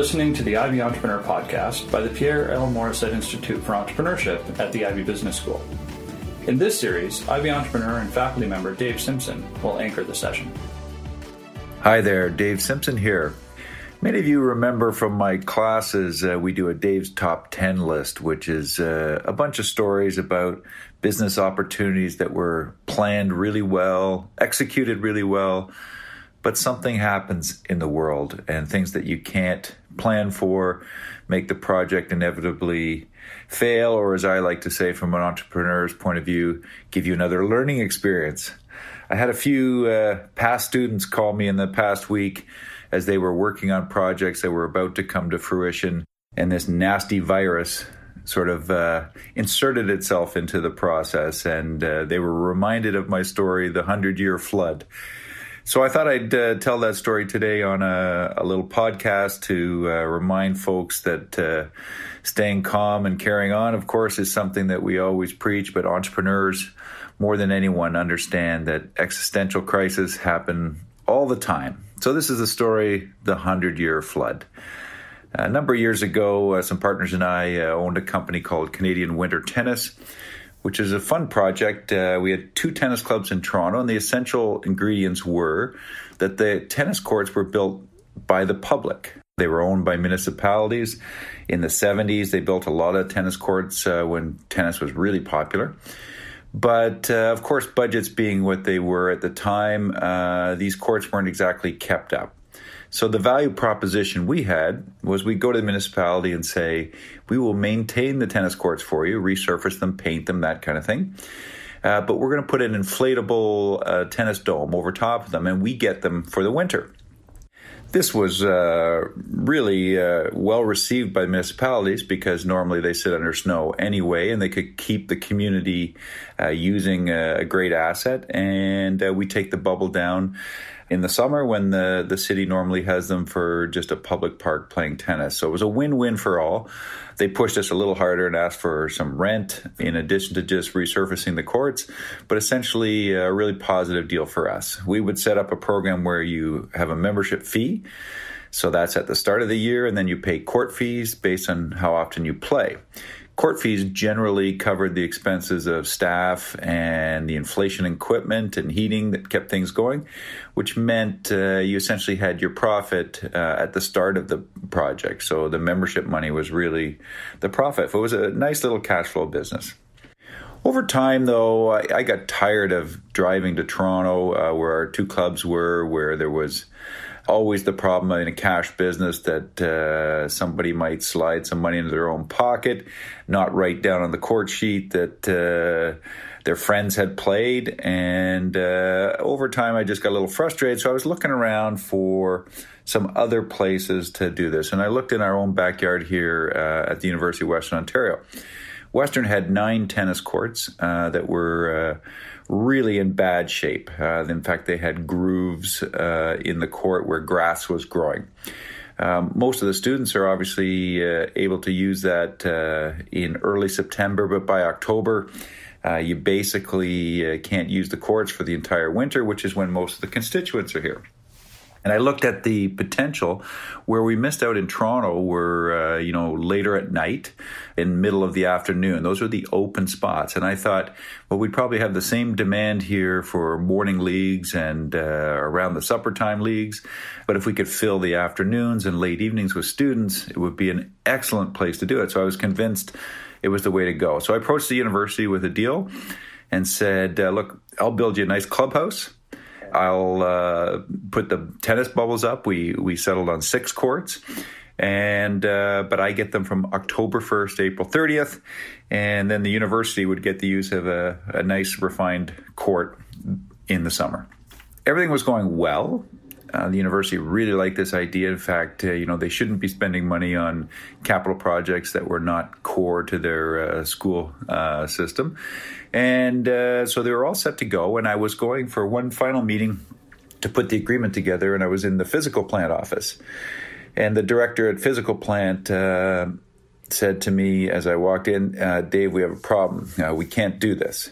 listening to the Ivey Entrepreneur Podcast by the Pierre L. Morissette Institute for Entrepreneurship at the Ivey Business School. In this series, Ivey entrepreneur and faculty member Dave Simpson will anchor the session. Hi there, Dave Simpson here. Many of you remember from my classes, uh, we do a Dave's Top 10 list, which is uh, a bunch of stories about business opportunities that were planned really well, executed really well, but something happens in the world and things that you can't plan for make the project inevitably fail, or as I like to say from an entrepreneur's point of view, give you another learning experience. I had a few uh, past students call me in the past week as they were working on projects that were about to come to fruition, and this nasty virus sort of uh, inserted itself into the process, and uh, they were reminded of my story, the Hundred Year Flood. So I thought I'd uh, tell that story today on a, a little podcast to uh, remind folks that uh, staying calm and carrying on, of course, is something that we always preach, but entrepreneurs, more than anyone, understand that existential crises happen all the time. So this is the story, the Hundred Year Flood. A number of years ago, uh, some partners and I uh, owned a company called Canadian Winter Tennis, which is a fun project. Uh, we had two tennis clubs in Toronto, and the essential ingredients were that the tennis courts were built by the public. They were owned by municipalities. In the 70s, they built a lot of tennis courts uh, when tennis was really popular. But uh, of course, budgets being what they were at the time, uh, these courts weren't exactly kept up. So the value proposition we had was we go to the municipality and say, we will maintain the tennis courts for you, resurface them, paint them, that kind of thing. Uh, but we're going to put an inflatable uh, tennis dome over top of them, and we get them for the winter. This was uh, really uh, well received by municipalities because normally they sit under snow anyway, and they could keep the community uh, using a, a, great asset. And uh, we take the bubble down in the summer when the, the city normally has them for just a public park playing tennis. So it was a win win for all. They pushed us a little harder and asked for some rent in addition to just resurfacing the courts, but essentially a really positive deal for us. We would set up a program where you have a membership fee. So that's at the start of the year, and then you pay court fees based on how often you play. Court fees generally covered the expenses of staff and the inflation equipment and heating that kept things going, which meant uh, you essentially had your profit uh, at the start of the project. So the membership money was really the profit. It was a nice little cash flow business. Over time, though, I, I got tired of driving to Toronto, uh, where our two clubs were, where there was always the problem in a cash business that uh, somebody might slide some money into their own pocket, not write down on the court sheet that uh, their friends had played. And uh, over time, I just got a little frustrated. So I was looking around for some other places to do this. And I looked in our own backyard here uh, at the University of Western Ontario. Western had nine tennis courts uh, that were uh, really in bad shape. Uh, in fact, they had grooves uh, in the court where grass was growing. Um, most of the students are obviously uh, able to use that uh, in early September, but by October, uh, you basically uh, can't use the courts for the entire winter, which is when most of the constituents are here. And I looked at the potential where we missed out in Toronto were, uh, you know, later at night in middle of the afternoon. Those were the open spots. And I thought, well, we'd probably have the same demand here for morning leagues and uh, around the supper time leagues. But if we could fill the afternoons and late evenings with students, it would be an excellent place to do it. So I was convinced it was the way to go. So I approached the university with a deal and said, uh, look, I'll build you a nice clubhouse I'll uh, put the tennis bubbles up. We we settled on six courts, and uh, but I get them from October first, April thirtieth, and then the university would get the use of a, a nice refined court in the summer. Everything was going well. Uh, the university really liked this idea. In fact, uh, you know, they shouldn't be spending money on capital projects that were not core to their uh, school uh, system. And uh, so they were all set to go. And I was going for one final meeting to put the agreement together. And I was in the physical plant office. And the director at physical plant uh, said to me as I walked in, Dave, we have a problem. we can't do this.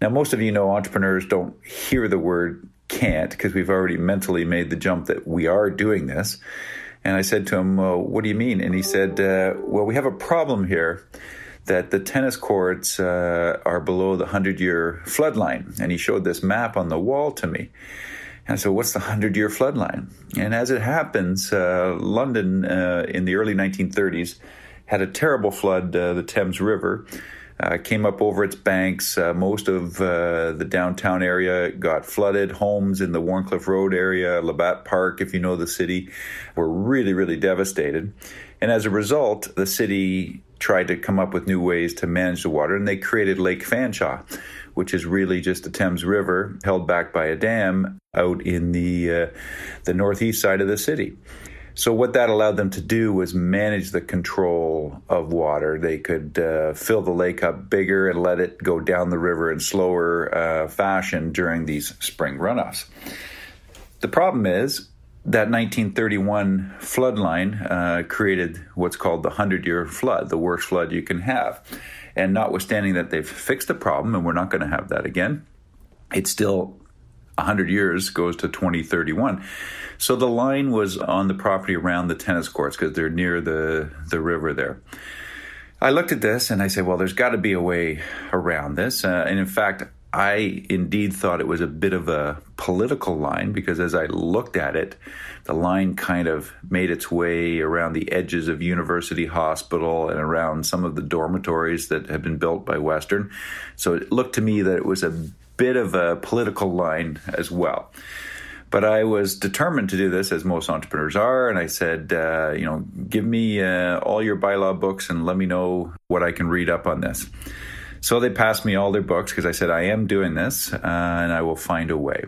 Now, most of you know entrepreneurs don't hear the word can't because we've already mentally made the jump that we are doing this. And I said to him, well, What do you mean? And he said, uh, Well, we have a problem here that the tennis courts uh, are below the 100 year flood line. And he showed this map on the wall to me. And so, what's the 100 year flood line? And as it happens, uh, London uh, in the early 1930s had a terrible flood, uh, the Thames River. Uh, came up over its banks. Uh, most of the downtown area got flooded. Homes in the Wharncliffe Road area, Labatt Park, if you know the city, were really, really devastated. And as a result, the city tried to come up with new ways to manage the water, and they created Lake Fanshawe, which is really just the Thames River held back by a dam out in the uh, the northeast side of the city. So what that allowed them to do was manage the control of water. They could uh, fill the lake up bigger and let it go down the river in slower uh, fashion during these spring runoffs. The problem is that 1931 flood line uh, created what's called the 100 year flood, the worst flood you can have. And notwithstanding that they've fixed the problem, and we're not going to have that again, it's still 100 years goes to 2031. So the line was on the property around the tennis courts because they're near the, the river there. I looked at this and I said, well, there's got to be a way around this. Uh, and in fact, I indeed thought it was a bit of a political line because as I looked at it, the line kind of made its way around the edges of University Hospital and around some of the dormitories that had been built by Western. So it looked to me that it was a bit of a political line as well. But I was determined to do this, as most entrepreneurs are, and I said, uh, you know, give me uh, all your bylaw books and let me know what I can read up on this. So they passed me all their books because I said, I am doing this uh, and I will find a way.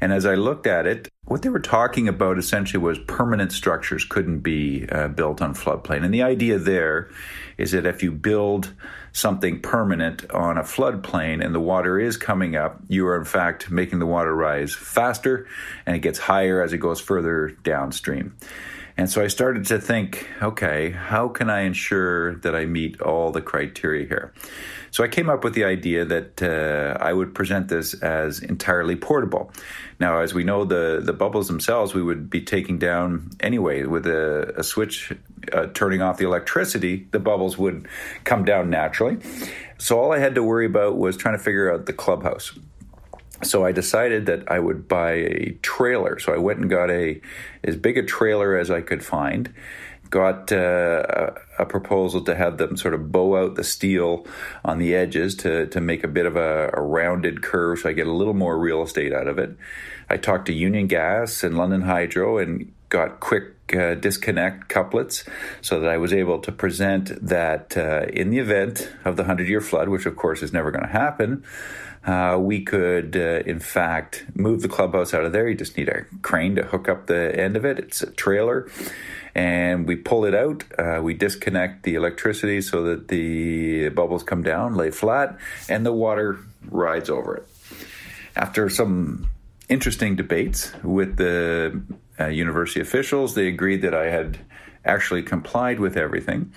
And as I looked at it, what they were talking about essentially was permanent structures couldn't be uh, built on floodplain. And the idea there is that if you build something permanent on a floodplain and the water is coming up, you are in fact making the water rise faster and it gets higher as it goes further downstream. And so I started to think, okay, how can I ensure that I meet all the criteria here? So I came up with the idea that uh, I would present this as entirely portable. Now, as we know, the, the bubbles themselves we would be taking down anyway with a, a switch uh, turning off the electricity, the bubbles would come down naturally. So all I had to worry about was trying to figure out the clubhouse so I decided that I would buy a trailer. So I went and got a as big a trailer as I could find. Got uh, a proposal to have them sort of bow out the steel on the edges to, to make a bit of a, a rounded curve so I get a little more real estate out of it. I talked to Union Gas and London Hydro and got quick uh, disconnect couplets so that I was able to present that uh, in the event of the 100 year flood, which of course is never going to happen, uh, we could, uh, in fact, move the clubhouse out of there. You just need a crane to hook up the end of it. It's a trailer. And we pull it out. Uh, we disconnect the electricity so that the bubbles come down, lay flat, and the water rides over it. After some interesting debates with the uh, university officials, they agreed that I had actually complied with everything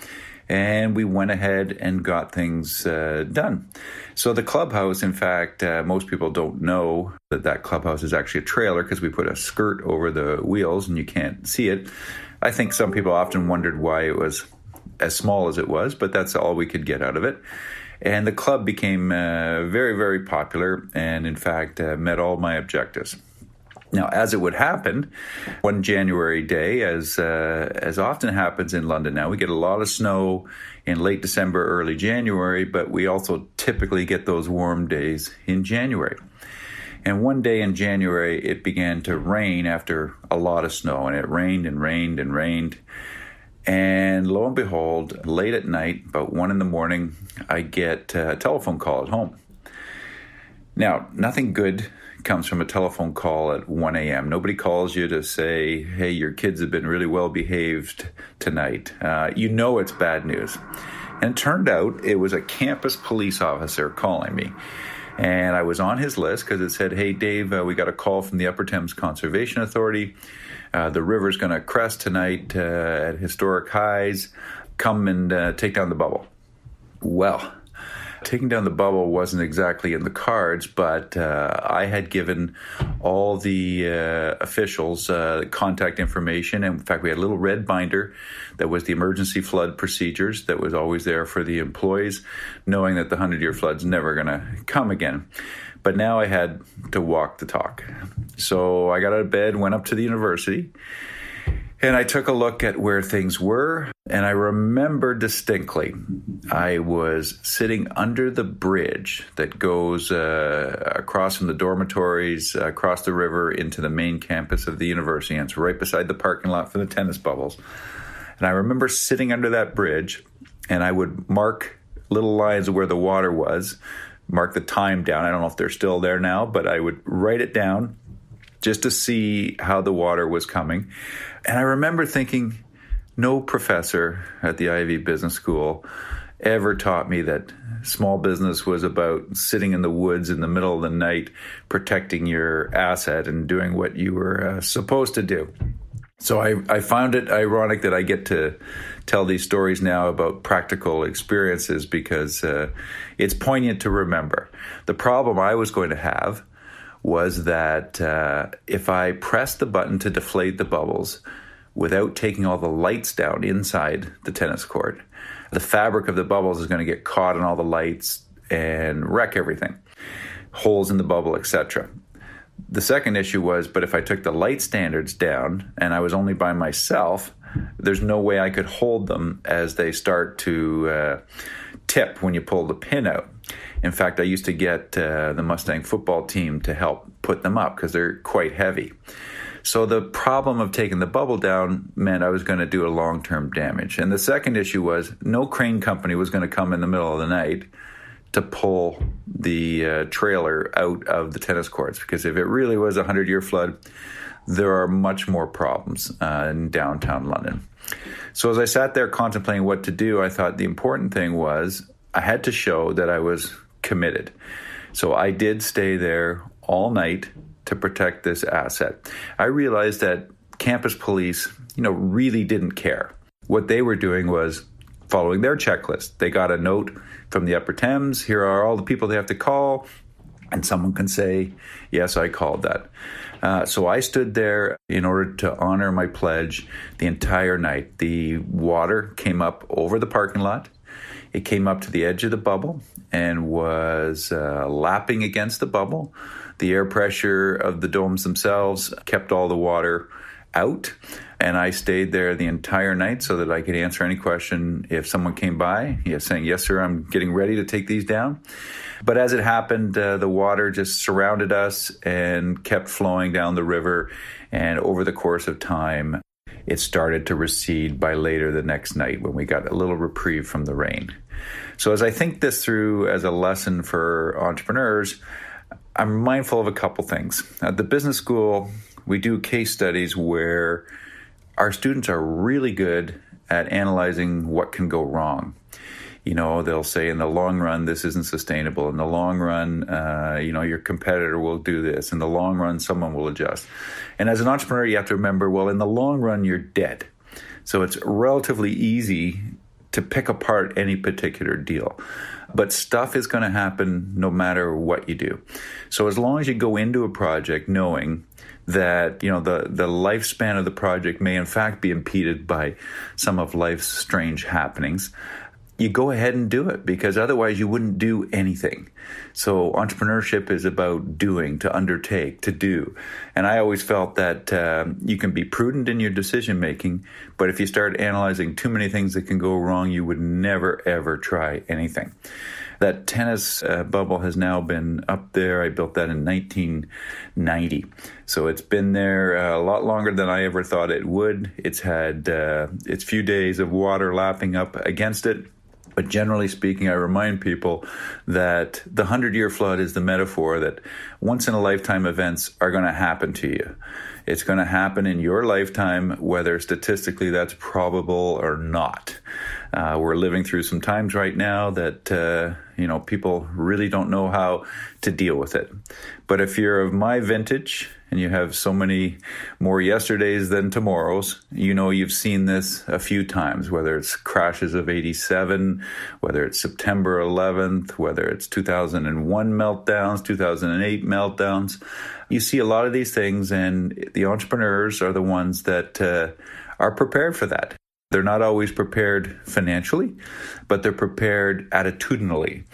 and we went ahead and got things uh, done. So the clubhouse, in fact, uh, most people don't know that that clubhouse is actually a trailer because we put a skirt over the wheels and you can't see it. I think some people often wondered why it was as small as it was, but that's all we could get out of it. And the club became uh, very, very popular and, in fact, uh, met all my objectives. Now, as it would happen, one January day, as uh, as often happens in London now, we get a lot of snow in late December, early January, but we also typically get those warm days in January. And one day in January, it began to rain after a lot of snow, and it rained and rained and rained. And lo and behold, late at night, about one in the morning, I get a telephone call at home. Now, nothing good comes from a telephone call at 1 a.m. Nobody calls you to say, hey, your kids have been really well behaved tonight. Uh, you know it's bad news. And it turned out it was a campus police officer calling me. And I was on his list because it said, hey, Dave, uh, we got a call from the Upper Thames Conservation Authority. Uh, the river's going to crest tonight uh, at historic highs. Come and uh, take down the bubble. Well, taking down the bubble wasn't exactly in the cards, but uh, I had given all the uh, officials uh, contact information. And in fact, we had a little red binder that was the emergency flood procedures that was always there for the employees, knowing that the 100 year flood's never going to come again. But now I had to walk the talk. So I got out of bed, went up to the university and I took a look at where things were, and I remember distinctly I was sitting under the bridge that goes uh, across from the dormitories, uh, across the river into the main campus of the university, and it's right beside the parking lot for the tennis bubbles. And I remember sitting under that bridge, and I would mark little lines of where the water was, mark the time down. I don't know if they're still there now, but I would write it down just to see how the water was coming. And I remember thinking, no professor at the Ivey Business School ever taught me that small business was about sitting in the woods in the middle of the night, protecting your asset and doing what you were uh, supposed to do. So I, I found it ironic that I get to tell these stories now about practical experiences because uh, it's poignant to remember. The problem I was going to have was that uh, if I pressed the button to deflate the bubbles without taking all the lights down inside the tennis court, the fabric of the bubbles is going to get caught in all the lights and wreck everything, holes in the bubble, etc. The second issue was, but if I took the light standards down and I was only by myself, there's no way I could hold them as they start to uh, tip when you pull the pin out. In fact, I used to get uh, the Mustang football team to help put them up because they're quite heavy. So the problem of taking the bubble down meant I was going to do a long term damage. And the second issue was no crane company was going to come in the middle of the night to pull the uh, trailer out of the tennis courts because if it really was a 100 year flood, there are much more problems uh, in downtown London. So as I sat there contemplating what to do, I thought the important thing was I had to show that I was committed. So I did stay there all night to protect this asset. I realized that campus police, you know, really didn't care. What they were doing was following their checklist. They got a note from the Upper Thames. Here are all the people they have to call. And someone can say, Yes, I called that. Uh, so I stood there in order to honor my pledge the entire night. The water came up over the parking lot. It came up to the edge of the bubble and was uh, lapping against the bubble. The air pressure of the domes themselves kept all the water out. And I stayed there the entire night so that I could answer any question if someone came by, yeah, saying, Yes, sir, I'm getting ready to take these down. But as it happened, uh, the water just surrounded us and kept flowing down the river. And over the course of time, it started to recede by later the next night when we got a little reprieve from the rain. So, as I think this through as a lesson for entrepreneurs, I'm mindful of a couple things. At the business school, we do case studies where our students are really good at analyzing what can go wrong. You know they'll say in the long run this isn't sustainable. In the long run uh, you know your competitor will do this. In the long run someone will adjust. And as an entrepreneur you have to remember well in the long run you're dead. So it's relatively easy to pick apart any particular deal but stuff is going to happen no matter what you do so as long as you go into a project knowing that you know the the lifespan of the project may in fact be impeded by some of life's strange happenings you go ahead and do it because otherwise you wouldn't do anything. So entrepreneurship is about doing, to undertake, to do. And I always felt that uh, you can be prudent in your decision making, but if you start analyzing too many things that can go wrong, you would never ever try anything. That tennis uh, bubble has now been up there. I built that in 1990. So it's been there uh, a lot longer than I ever thought it would. It's had uh, its few days of water lapping up against it but generally speaking, I remind people that the 100 year flood is the metaphor that once in a lifetime events are going to happen to you. It's going to happen in your lifetime, whether statistically that's probable or not. Uh, we're living through some times right now that uh, you know people really don't know how to deal with it. But if you're of my vintage and you have so many more yesterdays than tomorrows, you know you've seen this a few times. Whether it's crashes of '87, whether it's September 11th, whether it's 2001 meltdowns, 2008 meltdowns, you see a lot of these things, and the entrepreneurs are the ones that uh, are prepared for that. They're not always prepared financially, but they're prepared attitudinally,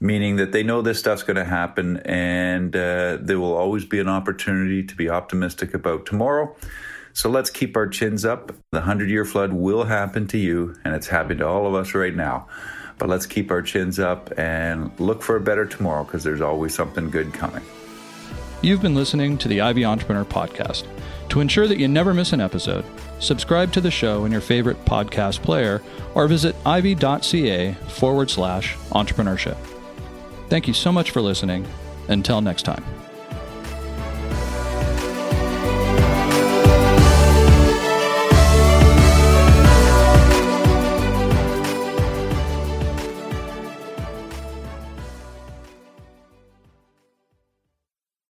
meaning that they know this stuff's going to happen and uh, there will always be an opportunity to be optimistic about tomorrow. So let's keep our chins up. The 100 year flood will happen to you, and it's happening to all of us right now. But let's keep our chins up and look for a better tomorrow because there's always something good coming. You've been listening to the Ivey Entrepreneur Podcast. To ensure that you never miss an episode, subscribe to the show in your favorite podcast player or visit ivey.ca forward slash entrepreneurship. Thank you so much for listening. Until next time.